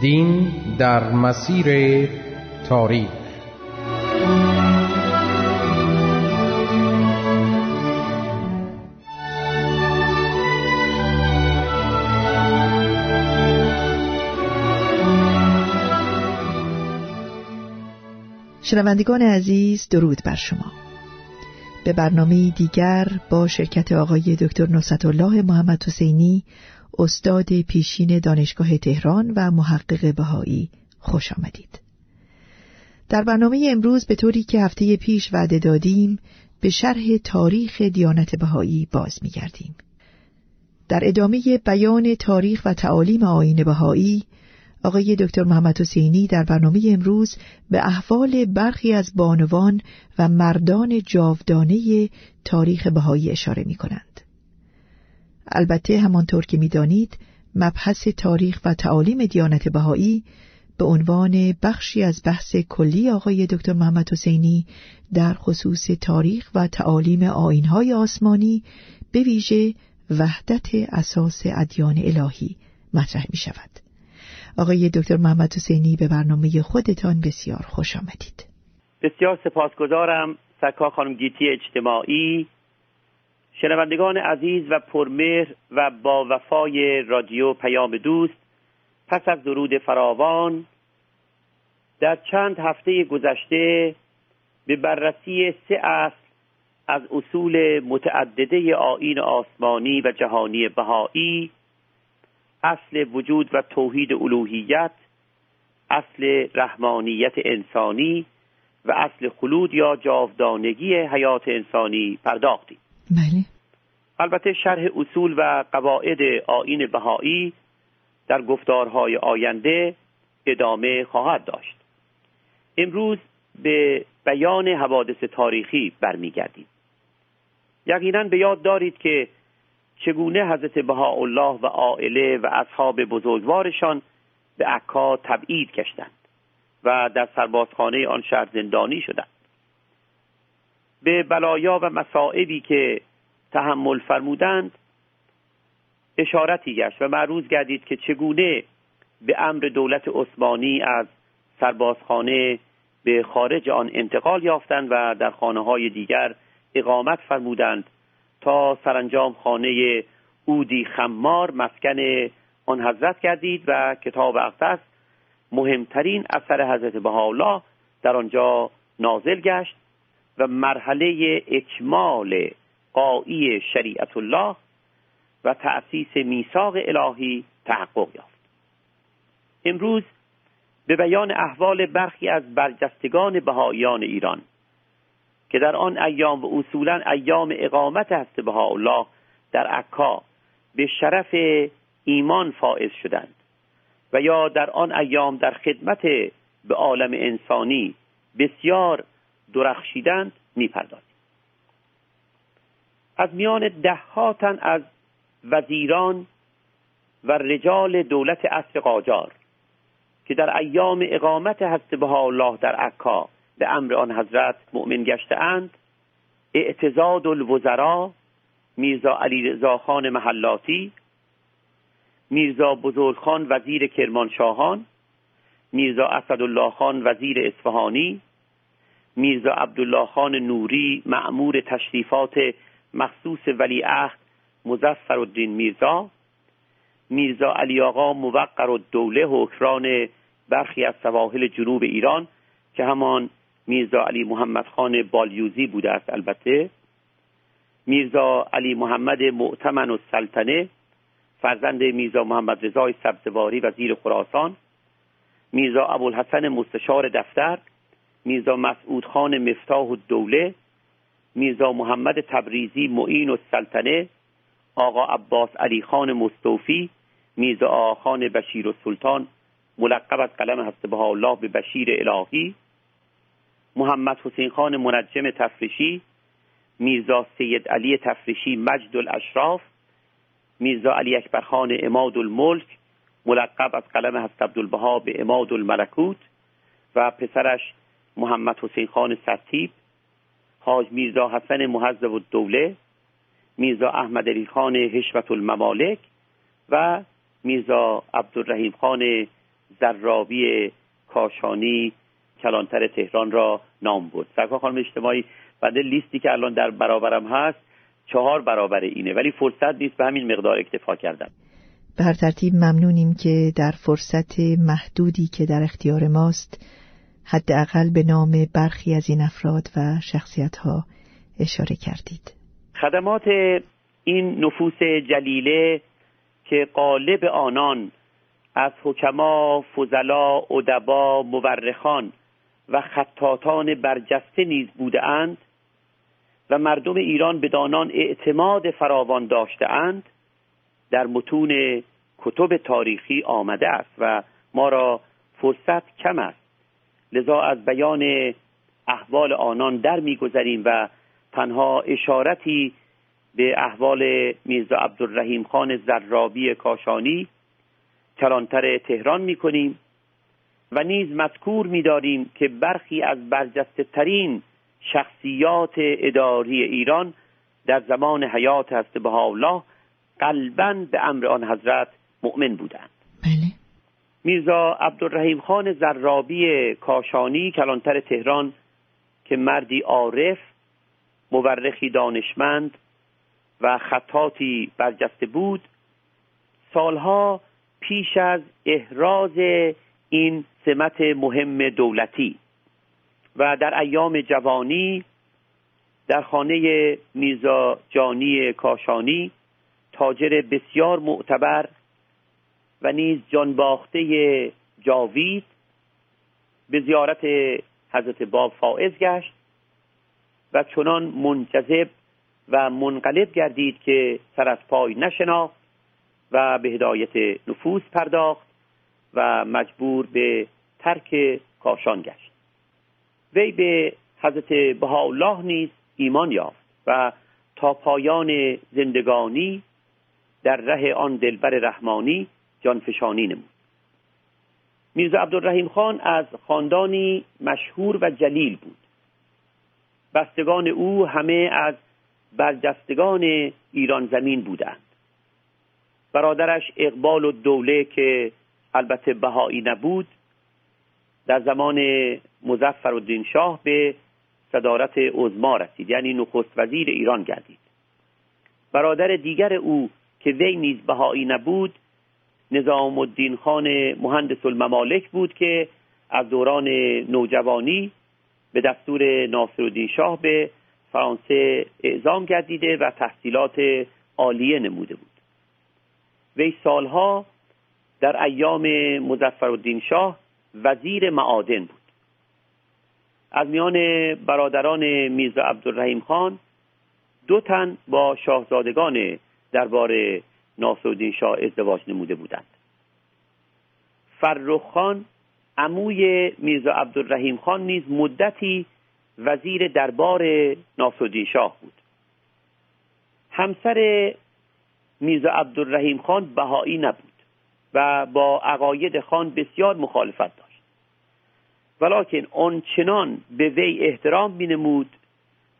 دین در مسیر تاریخ. شنوندگان عزیز درود بر شما. به برنامه دیگر با شرکت آقای دکتر نصرت الله محمد حسینی استاد پیشین دانشگاه تهران و محقق بهایی خوش آمدید. در برنامه امروز به طوری که هفته پیش وعده دادیم به شرح تاریخ دیانت بهایی باز می‌گردیم. در ادامه بیان تاریخ و تعالیم آین بهایی آقای دکتر محمد حسینی در برنامه امروز به احوال برخی از بانوان و مردان جاودانه تاریخ بهایی اشاره می کنند. البته همانطور که می‌دانید مبحث تاریخ و تعالیم دیانت بهایی به عنوان بخشی از بحث کلی آقای دکتر محمد حسینی در خصوص تاریخ و تعالیم آینهای آسمانی به ویژه وحدت اساس ادیان الهی مطرح می شود. آقای دکتر محمد حسینی به برنامه خودتان بسیار خوش آمدید. بسیار سپاسگزارم سکا خانم گیتی اجتماعی شنوندگان عزیز و پرمهر و با وفای رادیو پیام دوست پس از درود فراوان در چند هفته گذشته به بررسی سه اصل از اصول متعدده آین آسمانی و جهانی بهایی اصل وجود و توحید الوهیت اصل رحمانیت انسانی و اصل خلود یا جاودانگی حیات انسانی پرداختیم. بله. البته شرح اصول و قواعد آین بهایی در گفتارهای آینده ادامه خواهد داشت. امروز به بیان حوادث تاریخی برمیگردیم. یقینا به یاد دارید که چگونه حضرت بهاءالله و عائله و اصحاب بزرگوارشان به عکا تبعید کشتند و در سربازخانه آن شهر زندانی شدند. به بلایا و مصائبی که تحمل فرمودند اشارتی گشت و معروض گردید که چگونه به امر دولت عثمانی از سربازخانه به خارج آن انتقال یافتند و در خانه های دیگر اقامت فرمودند تا سرانجام خانه اودی خمار مسکن آن حضرت گردید و کتاب اقدس مهمترین اثر حضرت بهاءالله در آنجا نازل گشت. و مرحله اکمال قایی شریعت الله و تأسیس میثاق الهی تحقق یافت. امروز به بیان احوال برخی از برجستگان بهاییان ایران که در آن ایام و اصولا ایام اقامت هست بهاءالله در عکا به شرف ایمان فائز شدند و یا در آن ایام در خدمت به عالم انسانی بسیار درخشیدند می‌پردازیم. از میان ده تن از وزیران و رجال دولت اصر قاجار که در ایام اقامت حضرت الله در عکا به امر آن حضرت مؤمن گشته اند اعتزاد الوزراء میرزا علی خان محلاتی میرزا بزرگخان وزیر کرمانشاهان میرزا اسدالله خان وزیر اصفهانی میرزا عبدالله خان نوری معمور تشریفات مخصوص ولیعهد مزفر الدین میرزا میرزا علی آقا موقر و دوله حکران برخی از سواحل جنوب ایران که همان میرزا علی محمد خان بالیوزی بوده است البته میرزا علی محمد معتمن و سلطنه فرزند میرزا محمد رضای سبزواری وزیر خراسان میرزا ابوالحسن مستشار دفتر میرزا مسعود خان مفتاح و دوله میرزا محمد تبریزی معین و سلطنه آقا عباس علی خان مستوفی میرزا خان بشیر و سلطان ملقب از قلم حضرت الله به بشیر الهی محمد حسین خان منجم تفریشی میرزا سید علی تفریشی مجد الاشراف میرزا علی اکبر خان اماد الملک ملقب از قلم حضرت عبدالبها به اماد الملکوت و پسرش محمد حسین خان سرتیب حاج میرزا حسن محذب الدوله میرزا احمد علی خان حشمت الممالک و میرزا عبدالرحیم خان زرابی کاشانی کلانتر تهران را نام بود سرکار خانم اجتماعی بنده لیستی که الان در برابرم هست چهار برابر اینه ولی فرصت نیست به همین مقدار اکتفا کردم به هر ترتیب ممنونیم که در فرصت محدودی که در اختیار ماست حداقل به نام برخی از این افراد و شخصیت ها اشاره کردید. خدمات این نفوس جلیله که قالب آنان از حکما، فضلا، ادبا، مورخان و خطاتان برجسته نیز بوده اند و مردم ایران به دانان اعتماد فراوان داشته اند در متون کتب تاریخی آمده است و ما را فرصت کم است. لذا از بیان احوال آنان در میگذریم و تنها اشارتی به احوال میرزا عبدالرحیم خان زرابی کاشانی کلانتر تهران می‌کنیم و نیز مذکور میداریم که برخی از برجسته ترین شخصیات اداری ایران در زمان حیات هست الله قلبا به امر آن حضرت مؤمن بودند. میرزا عبدالرحیم خان زرابی کاشانی کلانتر تهران که مردی عارف مورخی دانشمند و خطاتی برجسته بود سالها پیش از احراز این سمت مهم دولتی و در ایام جوانی در خانه میرزا جانی کاشانی تاجر بسیار معتبر و نیز جانباخته جاوید به زیارت حضرت باب فائز گشت و چنان منجذب و منقلب گردید که سر از پای نشناخت و به هدایت نفوس پرداخت و مجبور به ترک کاشان گشت. وی به حضرت بهاءالله نیز ایمان یافت و تا پایان زندگانی در ره آن دلبر رحمانی جانفشانی نمود. میرزا عبدالرحیم خان از خاندانی مشهور و جلیل بود. بستگان او همه از برجستگان ایران زمین بودند. برادرش اقبال و دوله که البته بهایی نبود در زمان مزفر الدین شاه به صدارت عزما رسید یعنی نخست وزیر ایران گردید. برادر دیگر او که وی نیز بهایی نبود نظام الدین خان مهندس الممالک بود که از دوران نوجوانی به دستور ناصرالدین شاه به فرانسه اعزام گردیده و تحصیلات عالیه نموده بود. وی سالها در ایام مزفر شاه وزیر معادن بود. از میان برادران میرزا عبدالرحیم خان دو تن با شاهزادگان دربار ناصرالدین شاه ازدواج نموده بودند. فرخ خان عموی میرزا عبدالرحیم خان نیز مدتی وزیر دربار ناصرالدین شاه بود. همسر میرزا عبدالرحیم خان بهایی نبود و با عقاید خان بسیار مخالفت داشت. ولیکن آنچنان به وی احترام مینمود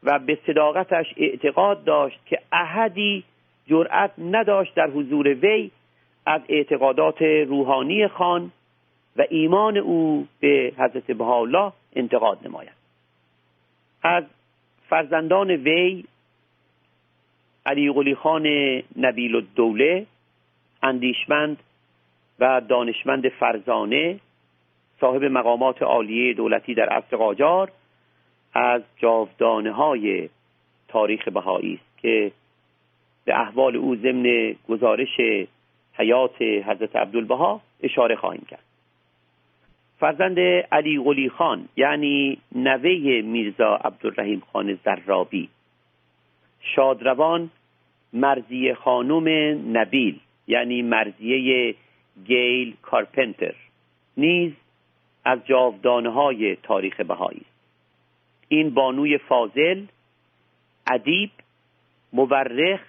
و به صداقتش اعتقاد داشت که احدی جرأت نداشت در حضور وی از اعتقادات روحانی خان و ایمان او به حضرت بهاءالله انتقاد نماید. از فرزندان وی علی قلی خان نبیل الدوله اندیشمند و دانشمند فرزانه صاحب مقامات عالیه دولتی در عصر قاجار از جاودانه های تاریخ بهایی است که به احوال او ضمن گزارش حیات حضرت عبدالبها اشاره خواهیم کرد. فرزند علی قلی خان یعنی نوه میرزا عبدالرحیم خان زرابی. شادروان مرزی خانم نبیل یعنی مرزیه گیل کارپنتر. نیز از جاودانه های تاریخ بهایی. این بانوی فاضل ادیب مورخ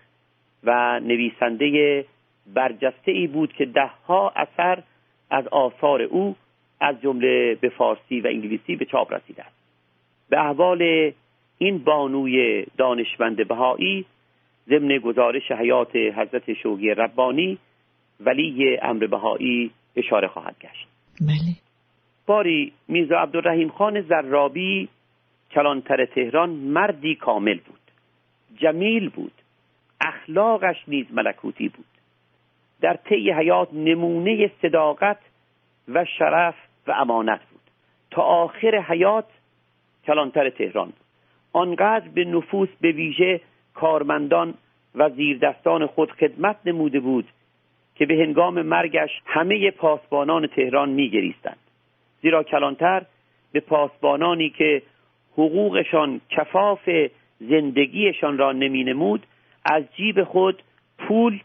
و نویسنده برجسته ای بود که دهها اثر از آثار او از جمله به فارسی و انگلیسی به چاپ رسیده است. به احوال این بانوی دانشمند بهایی ضمن گزارش حیات حضرت شوقی ربانی ولی امر بهایی اشاره خواهد گشت. بله. باری میرزا عبدالرحیم خان زرابی کلانتر تهران مردی کامل بود. جمیل بود. اخلاقش نیز ملکوتی بود. در طی حیات نمونه صداقت و شرف و امانت بود. تا آخر حیات کلانتر تهران بود. آنقدر به نفوس به ویژه کارمندان و زیردستان خود خدمت نموده بود که به هنگام مرگش همه پاسبانان تهران میگریستند. زیرا کلانتر به پاسبانانی که حقوقشان کفاف زندگیشان را نمی نمود از جیب خود پول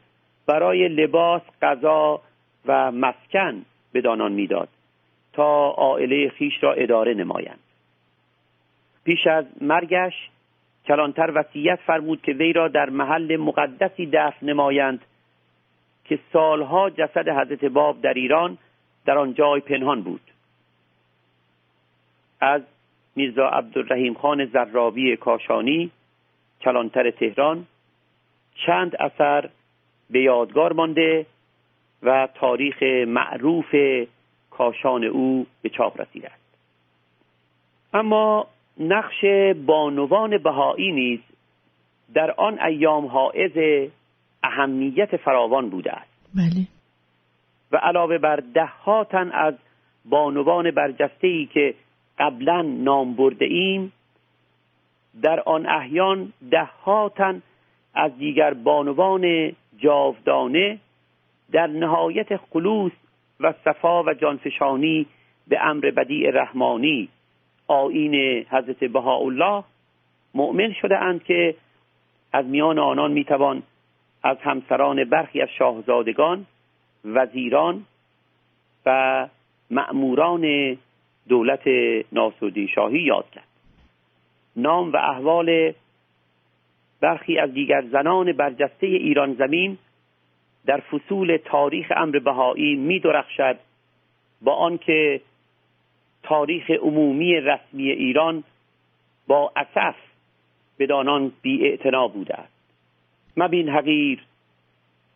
برای لباس، غذا و مسکن به دانان می‌داد تا عائله خیش را اداره نمایند. پیش از مرگش کلانتر وصیت فرمود که وی را در محل مقدسی دفن نمایند که سالها جسد حضرت باب در ایران در آن جای پنهان بود. از میرزا عبدالرحیم خان زرابی کاشانی کلانتر تهران چند اثر به یادگار مانده و تاریخ معروف کاشان او به چاپ رسیده است. اما نقش بانوان بهایی نیز در آن ایام حائز اهمیت فراوان بوده است. بله. و علاوه بر ده تن از بانوان برجسته ای که قبلا نام برده ایم در آن احیان ده تن از دیگر بانوان جاودانه در نهایت خلوص و صفا و جانفشانی به امر بدیع رحمانی آین حضرت بهاءالله مؤمن شده اند که از میان آنان می‌توان از همسران برخی از شاهزادگان وزیران و مأموران دولت ناصرالدین شاهی یاد کرد. نام و احوال برخی از دیگر زنان برجسته ایران زمین در فصول تاریخ امر بهایی می درخشد با آنکه تاریخ عمومی رسمی ایران با اسف به دانان بی بوده است. مبین حقیر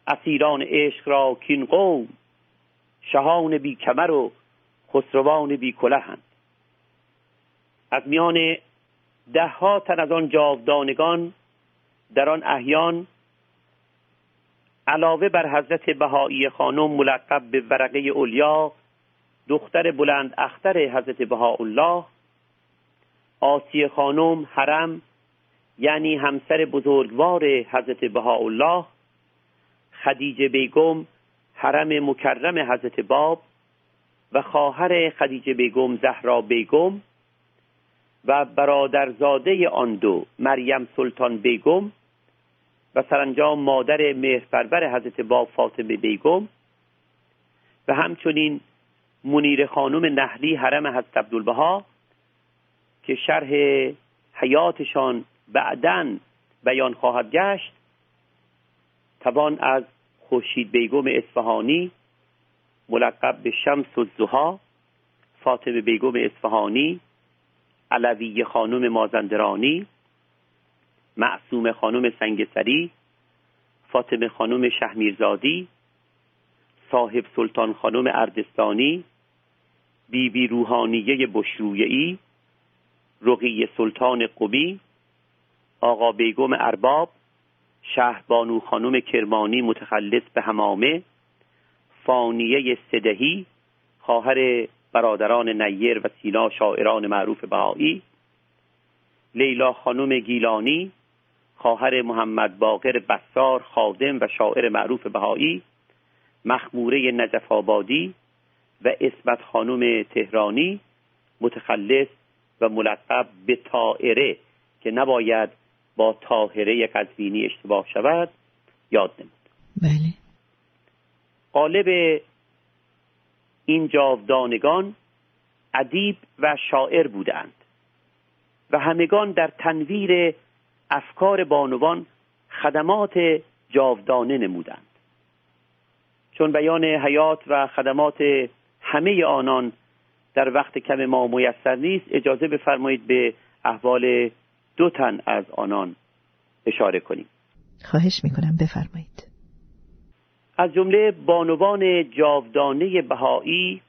اسیران عشق را کین قوم شهان بی کمر و خسروان بی کلهند از میان ده ها تن از آن جاودانگان در آن احیان علاوه بر حضرت بهایی خانم ملقب به ورقه اولیا دختر بلند اختر حضرت بهاءالله آسی خانم حرم یعنی همسر بزرگوار حضرت بهاءالله خدیجه بیگم حرم مکرم حضرت باب و خواهر خدیجه بیگم زهرا بیگم و برادرزاده آن دو مریم سلطان بیگم و سرانجام مادر مهرپرور حضرت باب فاطمه بیگم و همچنین منیر خانم نهلی حرم حضرت عبدالبها که شرح حیاتشان بعدا بیان خواهد گشت توان از خورشید بیگم اصفهانی ملقب به شمس الزها فاطمه بیگم اصفهانی علوی خانم مازندرانی معصوم خانم سنگسری فاطمه خانم شهمیرزادی صاحب سلطان خانم اردستانی بیبی بی روحانیه بشرویعی رقی سلطان قبی آقا بیگم ارباب شهبانو خانم کرمانی متخلص به همامه فانیه صدهی خواهر برادران نیر و سینا شاعران معروف بهایی لیلا خانم گیلانی خواهر محمد باقر بسار خادم و شاعر معروف بهایی مخموره نجف آبادی و اسمت خانم تهرانی متخلص و ملقب به طائره که نباید با طاهره قزوینی اشتباه شود یاد نمود. بله. قالب این جاودانگان ادیب و شاعر بودند و همگان در تنویر افکار بانوان خدمات جاودانه نمودند. چون بیان حیات و خدمات همه آنان در وقت کم ما میسر نیست اجازه بفرمایید به احوال دو تن از آنان اشاره کنیم. خواهش می‌کنم بفرمایید. از جمله بانوان جاودانه بهایی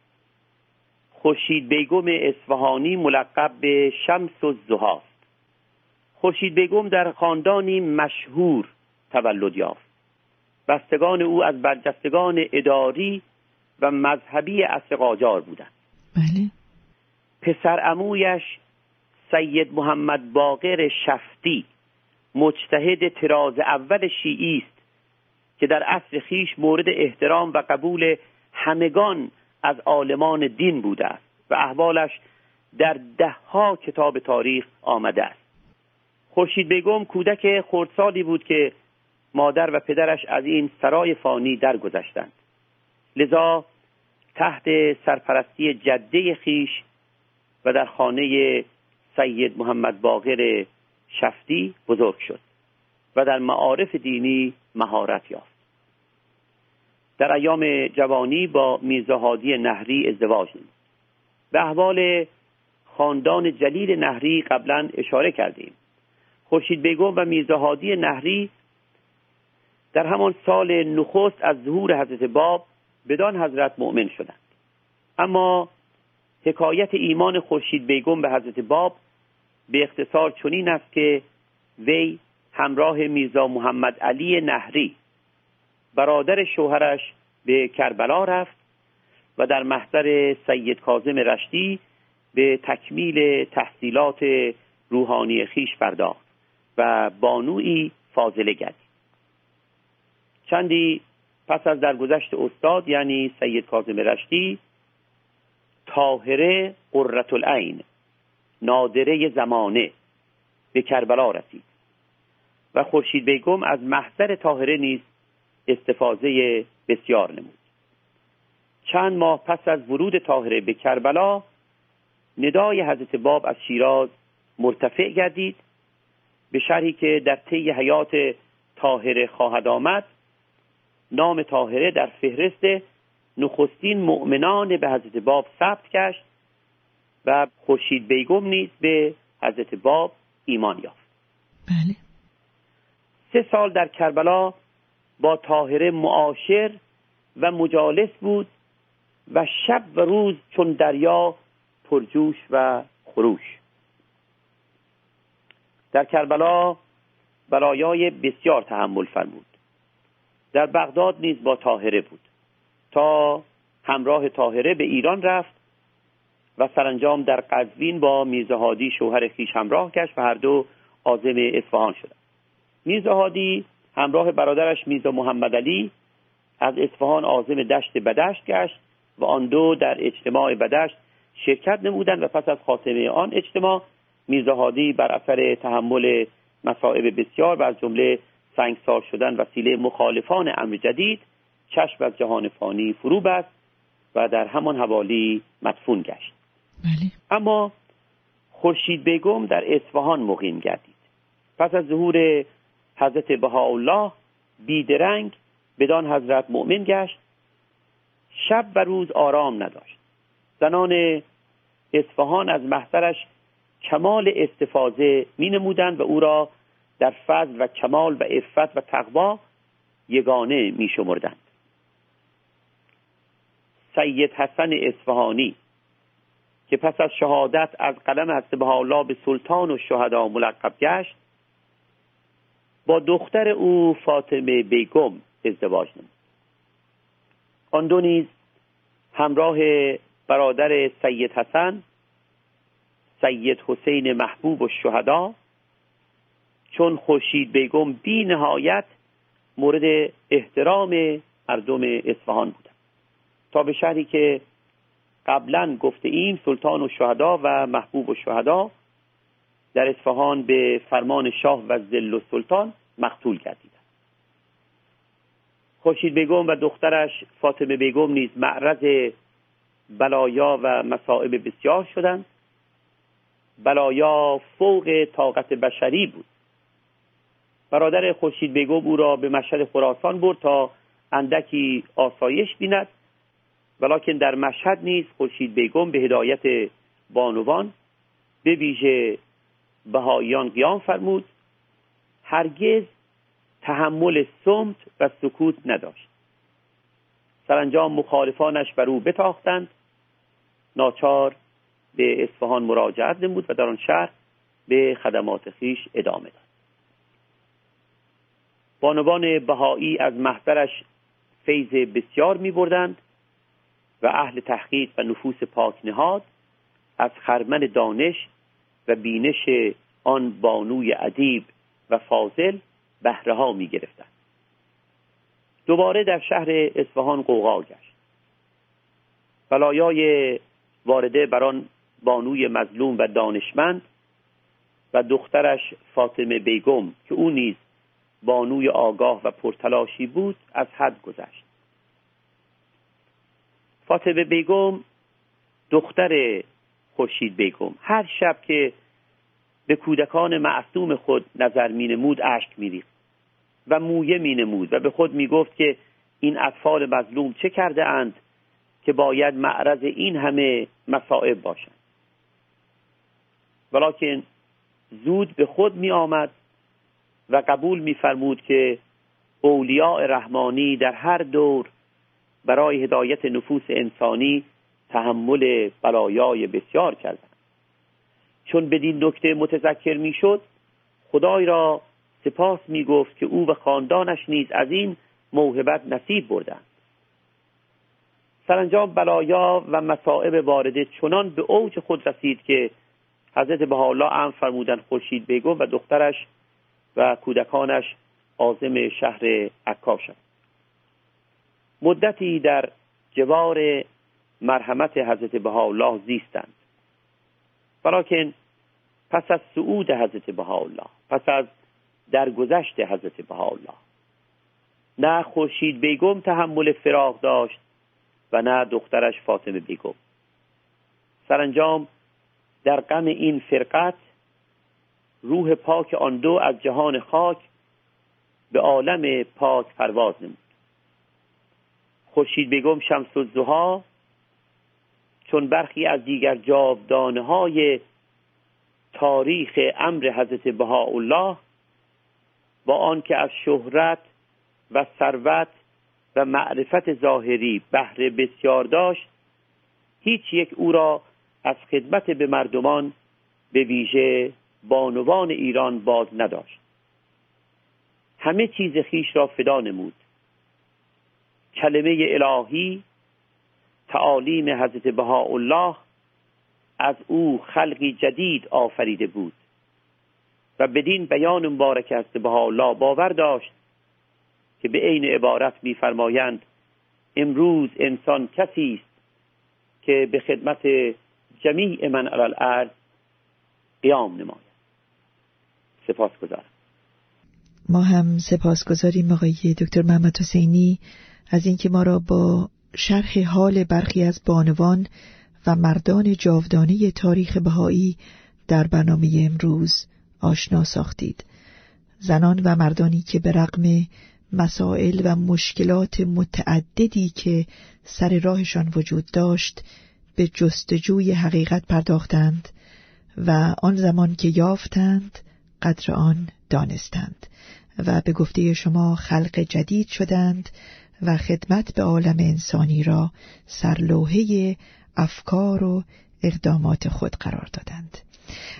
خورشید بیگم اصفهانی ملقب به شمس و زهاست خورشید بیگم در خاندانی مشهور تولد یافت. بستگان او از برجستگان اداری و مذهبی اصر قاجار بودند. بله. پسر امویش سید محمد باقر شفتی مجتهد تراز اول شیعی است که در اصل خیش مورد احترام و قبول همگان از عالمان دین بوده است و احوالش در دهها کتاب تاریخ آمده است. خورشید بیگم کودک خردسالی بود که مادر و پدرش از این سرای فانی درگذشتند. لذا تحت سرپرستی جده خیش و در خانه سید محمد باقر شفتی بزرگ شد و در معارف دینی مهارت یافت. در ایام جوانی با میرزاهادی نهری ازدواج نمود. به احوال خاندان جلیل نهری قبلا اشاره کردیم. خورشید بیگم و میرزاهادی نهری در همان سال نخست از ظهور حضرت باب بدان حضرت مؤمن شدند. اما حکایت ایمان خورشید بیگم به حضرت باب به اختصار چنین است که وی همراه میرزا محمد علی نهری برادر شوهرش به کربلا رفت و در محضر سید کاظم رشتی به تکمیل تحصیلات روحانی خیش پرداخت. و بانوی فاضله گردید چندی پس از درگذشت استاد یعنی سید کاظم رشتی طاهره قررت العین نادره زمانه به کربلا رسید و خورشید بیگم از محضر طاهره نیز استفاده بسیار نمود. چند ماه پس از ورود طاهره به کربلا ندای حضرت باب از شیراز مرتفع گردید به شرحی که در طی حیات طاهره خواهد آمد نام طاهره در فهرست نخستین مؤمنان به حضرت باب ثبت گشت و خورشید بیگم نیز به حضرت باب ایمان یافت. بله. سه سال در کربلا با طاهره معاشر و مجالس بود و شب و روز چون دریا پرجوش و خروش. در کربلا برایای بسیار تحمل فرمود. در بغداد نیز با طاهره بود. تا همراه طاهره به ایران رفت و سرانجام در قزوین با میرزاهادی شوهر خیش همراه گشت و هر دو عازم اصفهان شدند. میرزاهادی همراه برادرش میرزا محمد علی از اصفهان عازم دشت بدشت گشت و آن دو در اجتماع بدشت شرکت نمودند و پس از خاتمه آن اجتماع میرزاهادی بر اثر تحمل مصائب بسیار و از جمله سنگسار شدن وسیله مخالفان امر جدید چشم از جهان فانی فرو بست و در همان حوالی مدفون گشت. بله. اما خورشید بیگم در اصفهان مقیم گردید. پس از ظهور حضرت بهاءالله بیدرنگ بدان حضرت مؤمن گشت. شب و روز آرام نداشت. زنان اصفهان از محضرش کمال استفاده می نمودند و او را در فضل و کمال و عفت و تقوا یگانه می شمردند سید حسن اصفهانی که پس از شهادت از قلم حضرت الله به سلطان و شهدا ملقب گشت با دختر او فاطمه بیگم ازدواج نمود. آن دو نیز همراه برادر سید حسن سید حسین محبوب و شهدا چون خورشید بیگم بی نهایت مورد احترام مردم اصفهان بودن. تا به شهری که قبلا گفته ایم سلطان و شهدا و محبوب و شهدا در اصفهان به فرمان شاه و زل و سلطان مقتول گردیدند خورشید بیگم و دخترش فاطمه بیگم نیز معرض بلایا و مصائب بسیار شدند. بلایا فوق طاقت بشری بود. برادر خورشید بیگم او را به مشهد خراسان برد تا اندکی آسایش بیند. ولیکن در مشهد نیز خورشید بیگم به هدایت بانوان به ویژه بهاییان قیام فرمود. هرگز تحمل سمت و سکوت نداشت. سرانجام مخالفانش بر او بتاختند. ناچار به اصفهان مراجعت نمود و در آن شهر به خدمات خیش ادامه داد. بانوان بهایی از محضرش فیض بسیار می بردند و اهل تحقیق و نفوس پاک نهاد از خرمن دانش و بینش آن بانوی ادیب و فاضل بهره ها می گرفتند دوباره در شهر اصفهان قوقا گشت. بلایای وارده بر آن بانوی مظلوم و دانشمند و دخترش فاطمه بیگم که او نیز بانوی آگاه و پرتلاشی بود از حد گذشت. فاطمه بیگم دختر خورشید بیگم. هر شب که به کودکان معصوم خود نظر مینمود اشک میریخت و مویه مینمود و به خود می‌گفت که این اطفال مظلوم چه کرده اند که باید معرض این همه مصائب باشند. ولیکن زود به خود می آمد و قبول میفرمود که اولیاء رحمانی در هر دور برای هدایت نفوس انسانی تحمل بلایای بسیار کردند. چون بدین نکته متذکر می‌شد خدای را سپاس می گفت که او و خاندانش نیز از این موهبت نصیب بردند. سرانجام بلایا و مصائب وارده چنان به اوج خود رسید که حضرت بهاءالله ام فرمودند خورشید بیگم و دخترش و کودکانش عازم شهر عکا شد مدتی در جوار مرحمت حضرت بهاءالله زیستند. ولیکن پس از صعود حضرت بهاءالله پس از درگذشت حضرت بهاءالله نه خورشید بیگم تحمل فراغ داشت و نه دخترش فاطمه بیگم. سرانجام در غم این فرقت روح پاک آن دو از جهان خاک به عالم پاک پرواز نمود. خورشید بیگم شمس الزها چون برخی از دیگر جاودانه های تاریخ امر حضرت بهاءالله با آنکه از شهرت و ثروت و معرفت ظاهری بهره بسیار داشت هیچ یک او را از خدمت به مردمان به ویژه بانوان ایران باز نداشت. همه چیز خیش را فدا نمود. کلمه الهی تعالیم حضرت بهاءالله از او خلقی جدید آفریده بود و بدین بیان مبارک از بهاءالله باور داشت که به عین عبارت میفرمایند امروز انسان کسی است که به خدمت جمیع من علی الارض قیام نماید سپاس گذارم ما هم سپاس گذاریم آقای دکتر محمد حسینی از اینکه ما را با شرح حال برخی از بانوان و مردان جاودانه تاریخ بهایی در برنامه امروز آشنا ساختید. زنان و مردانی که به رغم مسائل و مشکلات متعددی که سر راهشان وجود داشت به جستجوی حقیقت پرداختند و آن زمان که یافتند قدر آن دانستند و به گفته شما خلق جدید شدند و خدمت به عالم انسانی را سرلوحه افکار و اقدامات خود قرار دادند.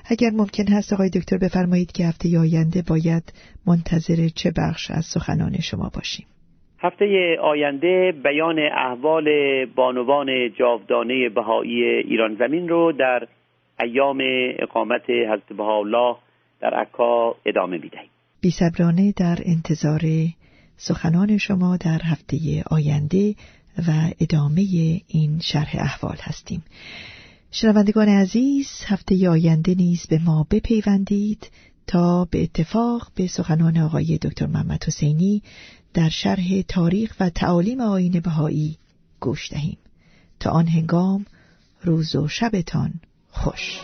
اگر ممکن هست آقای دکتر بفرمایید که هفته آینده باید منتظر چه بخش از سخنان شما باشیم. هفته آینده بیان احوال بانوان جاودانه بهایی ایران زمین رو در ایام اقامت حضرت بهاءالله در عکا ادامه می‌دهیم. بیصبرانه در انتظار سخنان شما در هفته آینده و ادامه این شرح احوال هستیم. شنوندگان عزیز هفته آینده نیز به ما بپیوندید. تا به اتفاق به سخنان آقای دکتر محمد حسینی در شرح تاریخ و تعالیم آین بهایی گوش دهیم. تا آن هنگام روز و شبتان خوش.